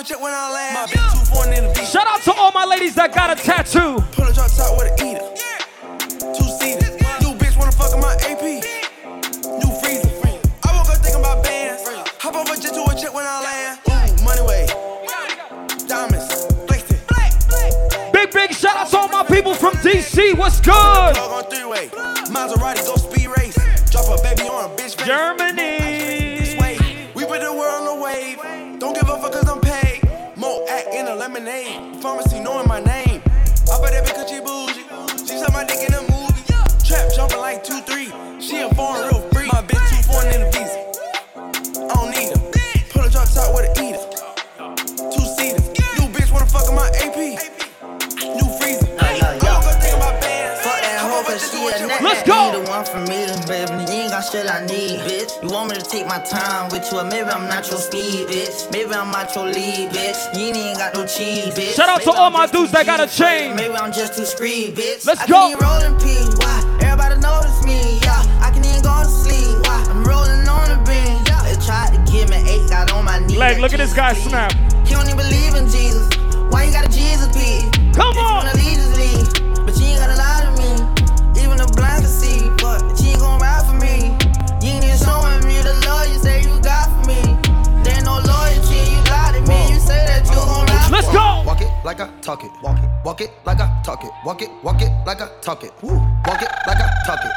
Check when I land. My bitch Shout out to all my ladies that got a tattoo. Pull a drop top with a eater. Two seater. New bitch wanna fuck my AP. New freezer. I woke up thinking about bands. Hop over jet to a jet when I land. Ooh, money way. Diamonds. Big, big shout out to all my people from DC. What's good? Maserati, go speed race. Drop a baby on a bitch. German. Shit I need, bitch. You want me to take my time with you, or maybe I'm not your speed, bitch. Maybe I'm not your lead, bitch. You ain't got no cheese, bitch. Shout out to Maybe all I'm my dudes that got a chain. Maybe I'm just too screed, bitch. Let's I go. Can even rolling P, why? Everybody notice me, yeah. I can even go to sleep, why? I'm rolling on the beam, yeah. They tried to give me eight, got on my knees. Like look at this guy snap. he don't even believe in Jesus. Why you got a Jesus beat? Come on. Like I talk it. Walk it. Walk it like I talk it. Walk it. Walk it like I talk it. Woo. Walk it like I talk it.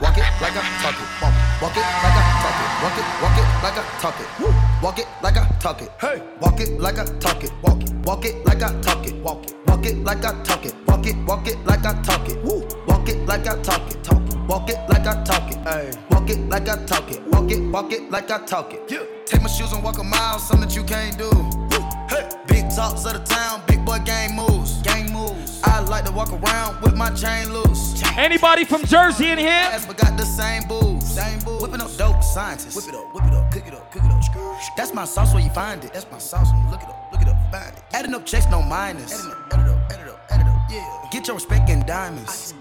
Walk it like I talk it. Walk it. Walk it like I talk it. Walk it. Walk it like I talk it. Woo. Walk it like I talk it. Hey. Walk it like I talk it. Walk it. Walk it like I talk it. Walk it. Walk it like I talk it. Walk it. Walk it like I talk it. Woo. Walk it like I talk it. Talk it. Walk it like I talk it. Hey. Walk it like I talk it. Walk it. Walk it like I talk it. Yeah. Take my shoes and walk a mile, something that you can't do. Hey. Big talks of the town, big boy gang moves. Gang moves. I like to walk around with my chain loose. Anybody from Jersey in here? Ass, but got the same booze. Same booze. Whipping up dope scientists. Whip it up, whip it up, cook it up, cook it up. That's my sauce where you find it. That's my sauce when you look it up, look it up, find it. Adding up checks, no minus. Adding up, add it up, add it up, add it up, yeah. Get your respect in diamonds.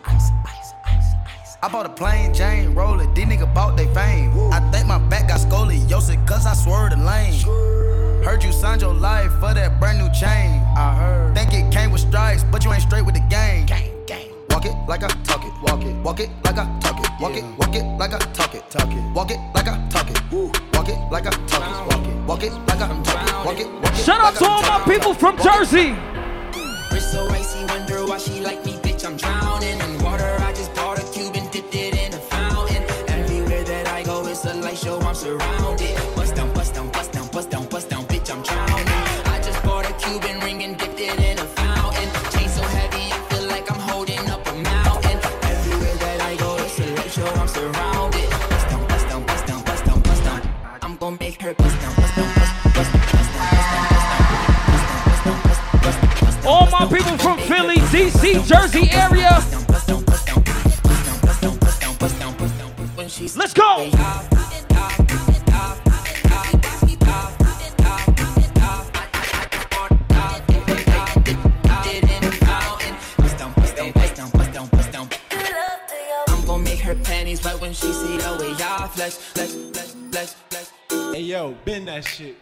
I bought a plain Jane roller, these nigga bought they fame. I think my back got scoliosis cause I swerved the lane. Heard you signed your life for that brand new chain. I heard. Think it came with stripes, but you ain't straight with the game. Gang, gang. Walk it like I talk it. Walk it. Walk it like I talk it. Walk it. Walk it like I talk it. Talk it. Walk it like I talk it. Woo. Walk it like I talk it. Walk it. Walk it like I talk it. Walk it. Walk it. Shout out to all my people from Walk it. Jersey. So All my people from Philly, DC, Jersey area. Let's go. I'm gonna make her panties wet when she see the way y'all flex, flex, flex, flex, flex. Hey yo, bend that shit,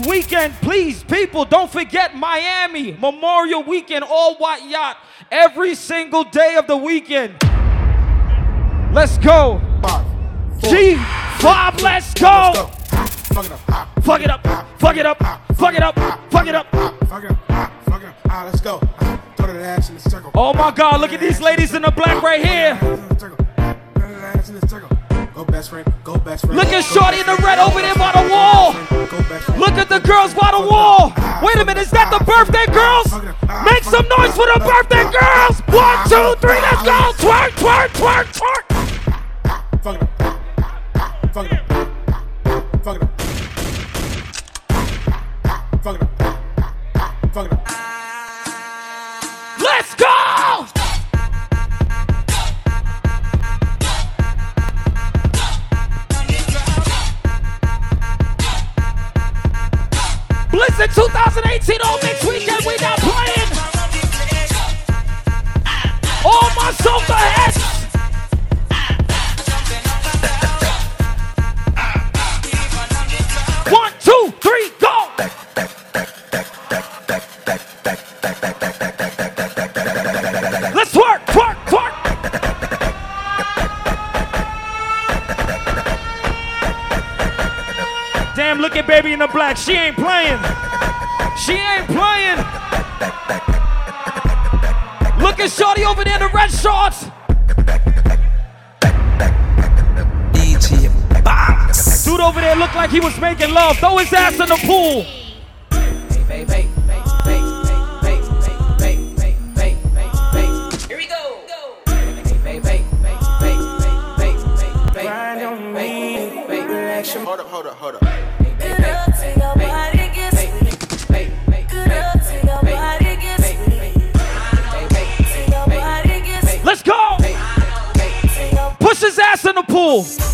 Weekend. Please, people, don't forget Miami Memorial Weekend, all white yacht, every single day of the weekend. Let's go. G5, let's go. Fuck it up, Fuck it up, fuck it up, fuck it up, fuck it up. fuck it up, fuck it up. Ah, let's go. Throw that ass in the circle. Oh my God, look at these ladies in the black right here. Throw that ass in the circle. Go best friend, go best friend. Look at Shorty in the red over there by the wall. Look at the girls by the wall. Wait a minute, is that the birthday girls? Make some noise for the birthday girls. One, two, three, let's go. Twerk, twerk, twerk, twerk. Fuck it up. Fuck it up. Fuck it up. Fuck it up. Fuck it up. Let's go. Blizzard 2018 All Mix Weekend, we not playing. All my soca heads. One, was making love. Throw his ass in the pool. Here we go. Grind on me. Hold up, hold up, hold up. Let's go. Push his ass in the pool.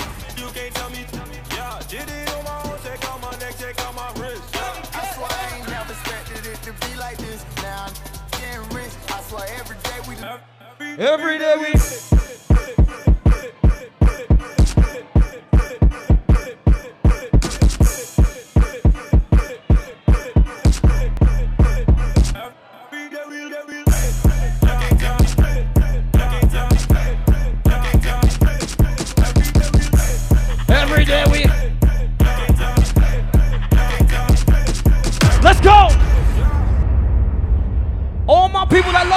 Up. You can't tell me. Yeah, did it on my own. Check out my neck, check out my wrist. I swear I ain't never expected it to be like this. Now I'm getting rich. I swear every day we Every day we.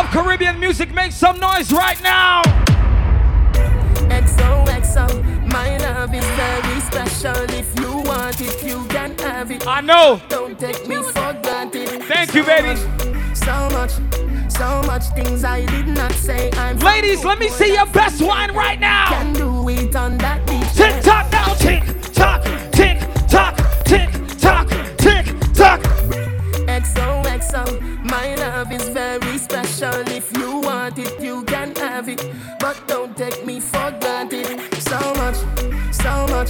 Love Caribbean music, make some noise right now! XOXO, my love is very special. If you want it, you can have it. I know. Don't take me for granted. Thank you, baby. So much, so much things I did not say. I'm Ladies, let me see your best wine right now. Can do it on that beach. Tick tock now, tick XOXO, my love is very special. If you want it, you can have it. But don't take me for granted. So much, so much.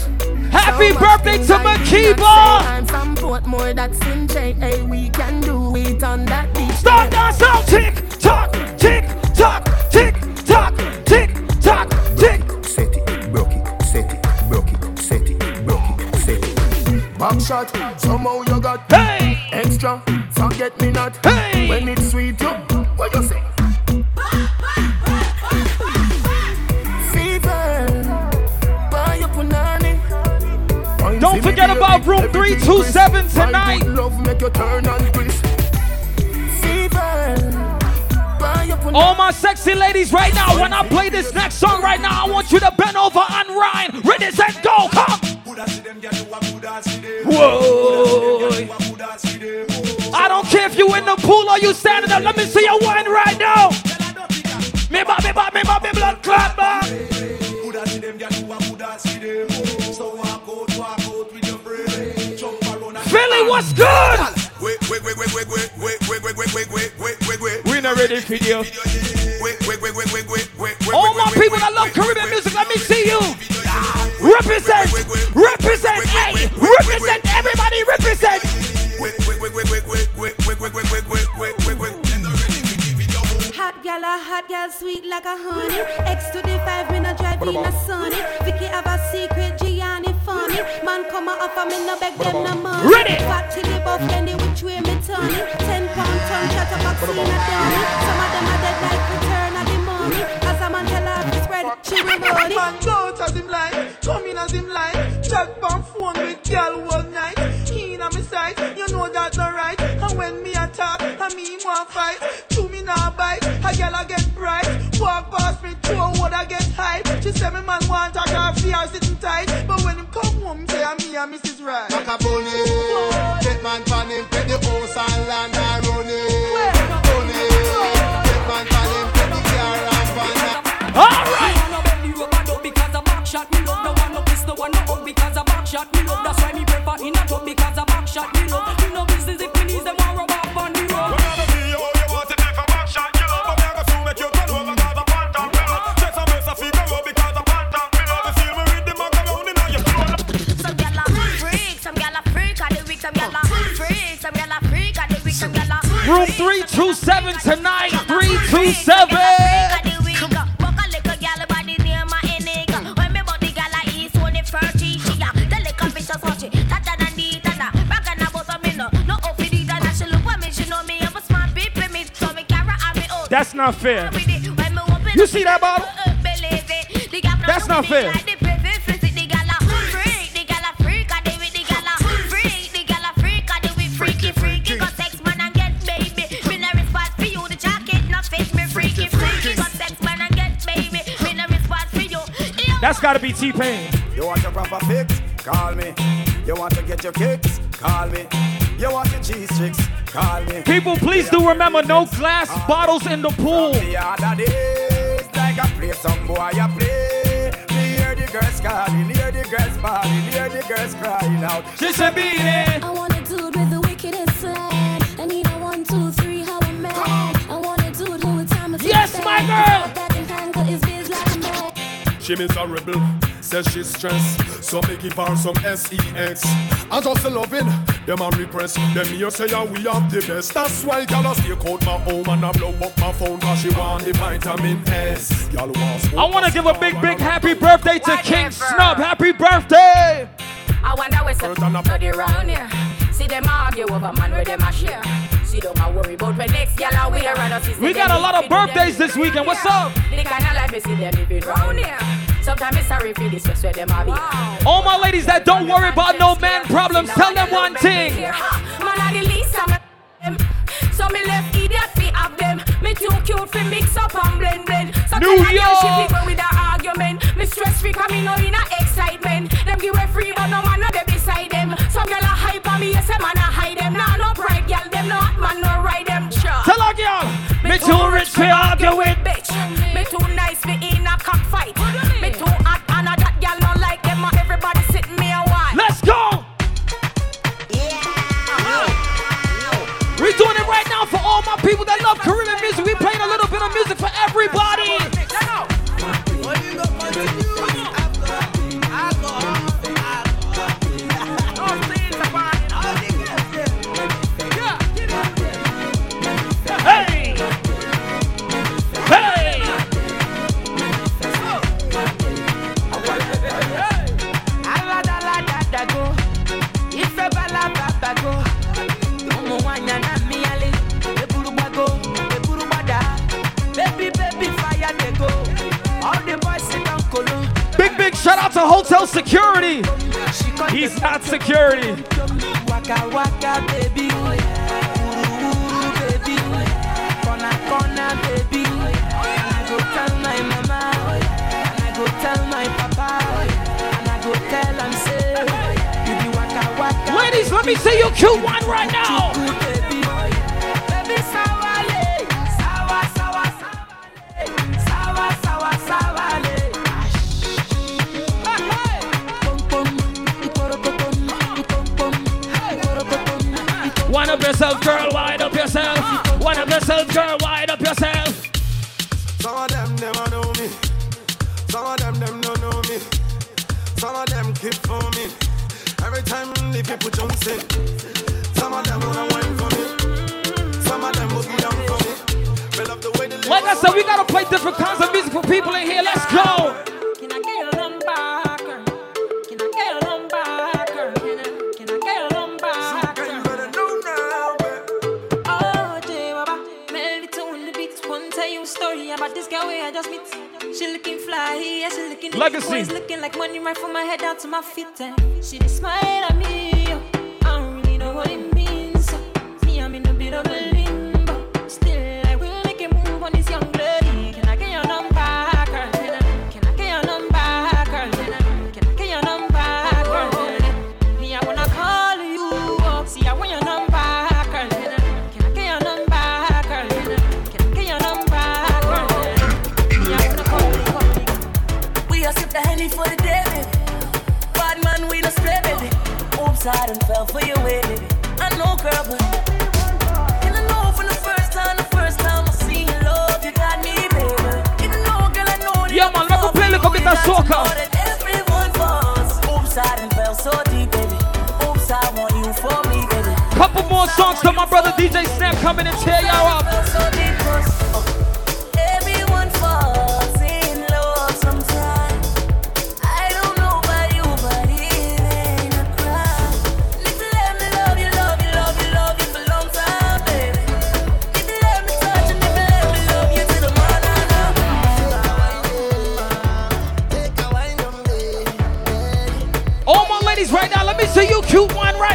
Happy so birthday things to I did Makiba! not say. I'm from Portmore, that's in J.A. We can do it on that beach. Start dance out, tick tock, tick tock, tick tock, tick tock, tick. Set it, broke it, set it, broke it, set it, broke it, set it. Back shot, somehow you got hey. Extra. Forget me not hey. when it's sweet. You, what you say? Fever, buy your punani. Don't forget about room 327 tonight. Love make you turn and twist. Fever, buy your punani. All my sexy ladies right now, when I play this next song right now, I want you to bend over and rhyme. Ready, set, go, come. Whoa. I don't care if you in the pool or you standing up. Let me see your wine right now. Me ba me ba me ba me blood clot ba. Philly, what's good? We not ready for you. All my people that love Caribbean hot gal, sweet like a honey. X to the five, me no drive in a sunny. Vicky have a secret, Gianni funny. Man come a offer me no beg them no money. Ready. Fat till the buff, then the which way me turn it. Ten pound ton, shut up, vaccine a dummy. Some of them are dead like return of the money. As a man tell her to spread, she will run. Man, go out as him like, come in as him like. Chat on phone with girl She say me man want a car fear sitting tight. But when him come home, say I'm me and Mrs. Right. Carry on me own. That's not fair. You see that bottle? That's not fair. Gotta be T Pain. You want your proper fix? Call me. You want to get your kicks? Call me. You want your cheese tricks? Call me. People, please do remember no glass bottles in the pool. The other days, like I play some boy, I play. Me hear the girls calling, hear the girls bawling, hear the girls crying out. Just a beat it. She miserable, says she's stressed. So me give her some sex. I just loving them and repress. Them here say yeah, we have the best. That's why y'all stay out my home and I blow up my phone cause she want the vitamin S. Y'all want smoke I want to give a big, big happy birthday to King Snub. Happy birthday. I wonder where somebody around here. See them argue over man where them a share. See them a worry about when next gal a wear and us We got a lot of birthdays this weekend. What's up? The kind of life we see them living round here. Sometimes it's sorry for this just where them a be. All my ladies that don't worry about no man problems, tell them one thing. Man a the least of them. So me left idiot fi have them. Me too cute fi mix up and blend blend. So New tell a girl she York. with a argument. Me stress free 'cause me no in a excitement. Them give away free but no man no there beside them. Some gyal a hype on me yes a man a hide them. Nah no pride gyal them no hot man no ride them. Sure. Tell a girl, me too rich fi argue with. Bitch, I done fell for you with. I know, girl, but. Yeah, man, let me play, a little bit of soccer. Oops, I done fell so deep, baby. Oops, I want you for me, baby. Couple more songs to my brother DJ Snap coming and tear y'all up. 2 1 right.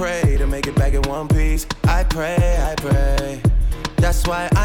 pray to make it back in one piece. I pray, I pray. That's why I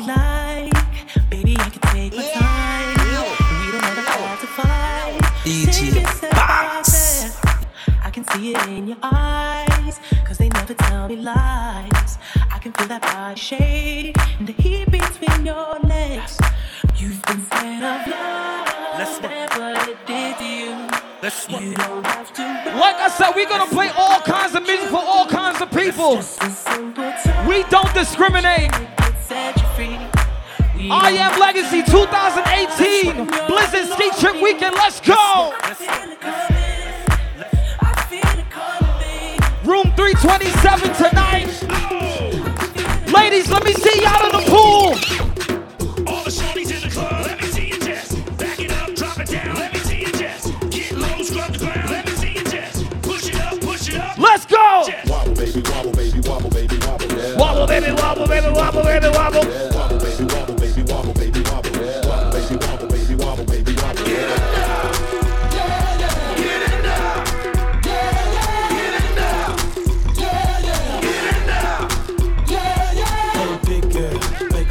like. Baby, I can take my yeah. time. We don't ever have to fight. DJ Box. I can see it in your eyes. Cause they never tell me lies. I can feel that body shade and the heat between your legs. You've been scared of love. Let's it did to you. Let's you don't have to like I said, we're gonna play all kinds of music for all kinds of people. We don't discriminate. I Am Legacy 2018 Blizzard Ski Trip Weekend. Let's go. Room 327 tonight. Ladies, let me see y'all in the pool. Let's go. Wobble, baby, wobble, baby, wobble, baby, wobble. Wobble, baby, wobble, baby, wobble, baby, wobble.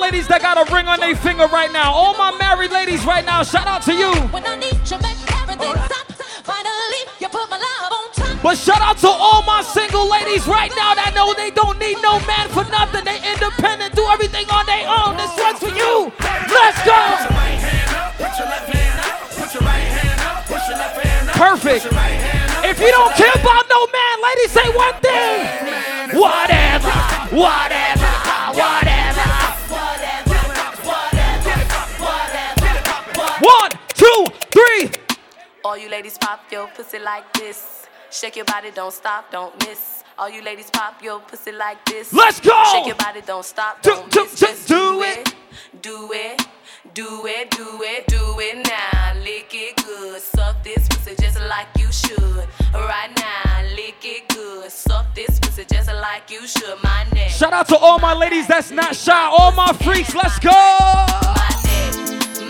ladies that got a ring on their finger right now. All my married ladies right now. Shout out to you. When I need you, make everything stop. Finally, you put my love on top. But shout out to all my single ladies right now that know they don't need no man for nothing. They independent, do everything on their own. This one's for you. Let's go. Perfect. If you don't care about no man, ladies, say one thing. Whatever, whatever, whatever. One, two, three. All you ladies pop your pussy like this. Shake your body, don't stop, don't miss. All you ladies pop your pussy like this. Let's go! Shake your body, don't stop, don't miss. Just do it, do it, do it, do it, do it now. Lick it good, suck this pussy just like you should. Right now, lick it good, suck this pussy just like you should. My neck, Shout out to all my ladies that's not shy, all my freaks. Let's go.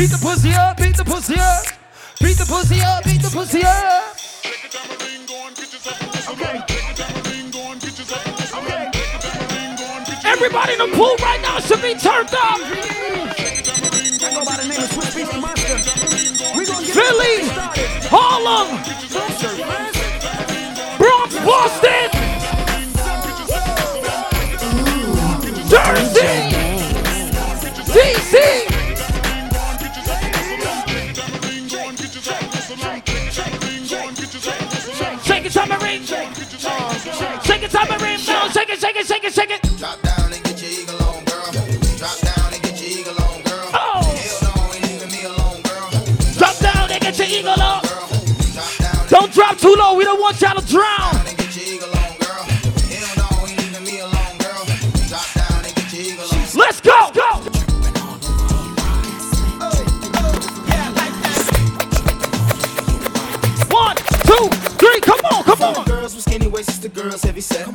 Beat the pussy up. Beat the pussy up. Beat the pussy up. Beat the pussy up. Everybody in the pool right now should be turned up. Philly, Harlem, Bronx, Boston, Jersey, DC. Shake it, submarine. Shake it, submarine. Shake it, shake it, shake it, shake it. Drop down and get your eagle on, girl. Drop down and get your eagle on, girl. Oh. Drop down and get your eagle on. Don't drop too low. We don't want y'all to drown. Girls heavy set.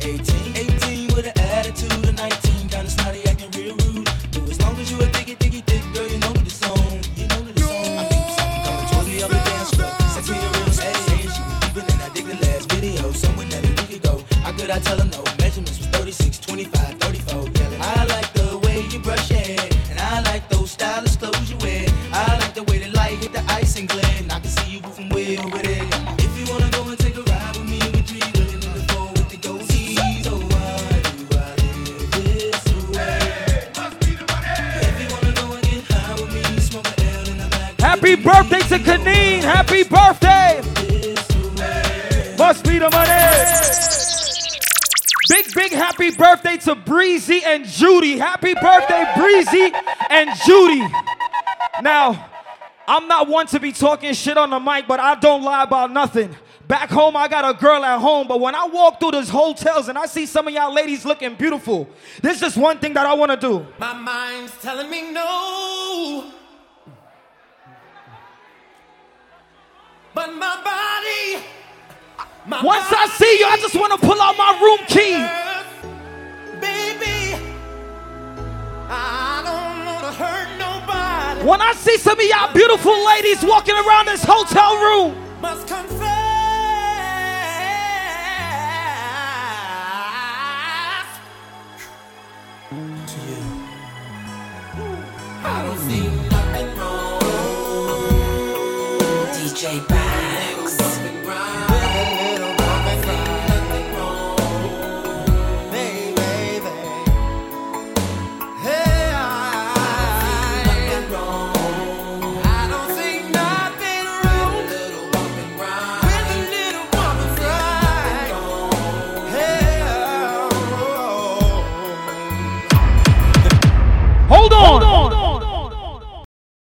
18 to Breezy and Judy. Happy birthday, Breezy and Judy. Now, I'm not one to be talking shit on the mic, but I don't lie about nothing. Back home, I got a girl at home, but when I walk through these hotels and I see some of y'all ladies looking beautiful, there's just one thing that I want to do. My mind's telling me no. But my body. My Once I see you, I just want to pull out my room key. When I see some of y'all beautiful ladies walking around this hotel room, Must confess. To you. I don't see nothing wrong. DJ Bass.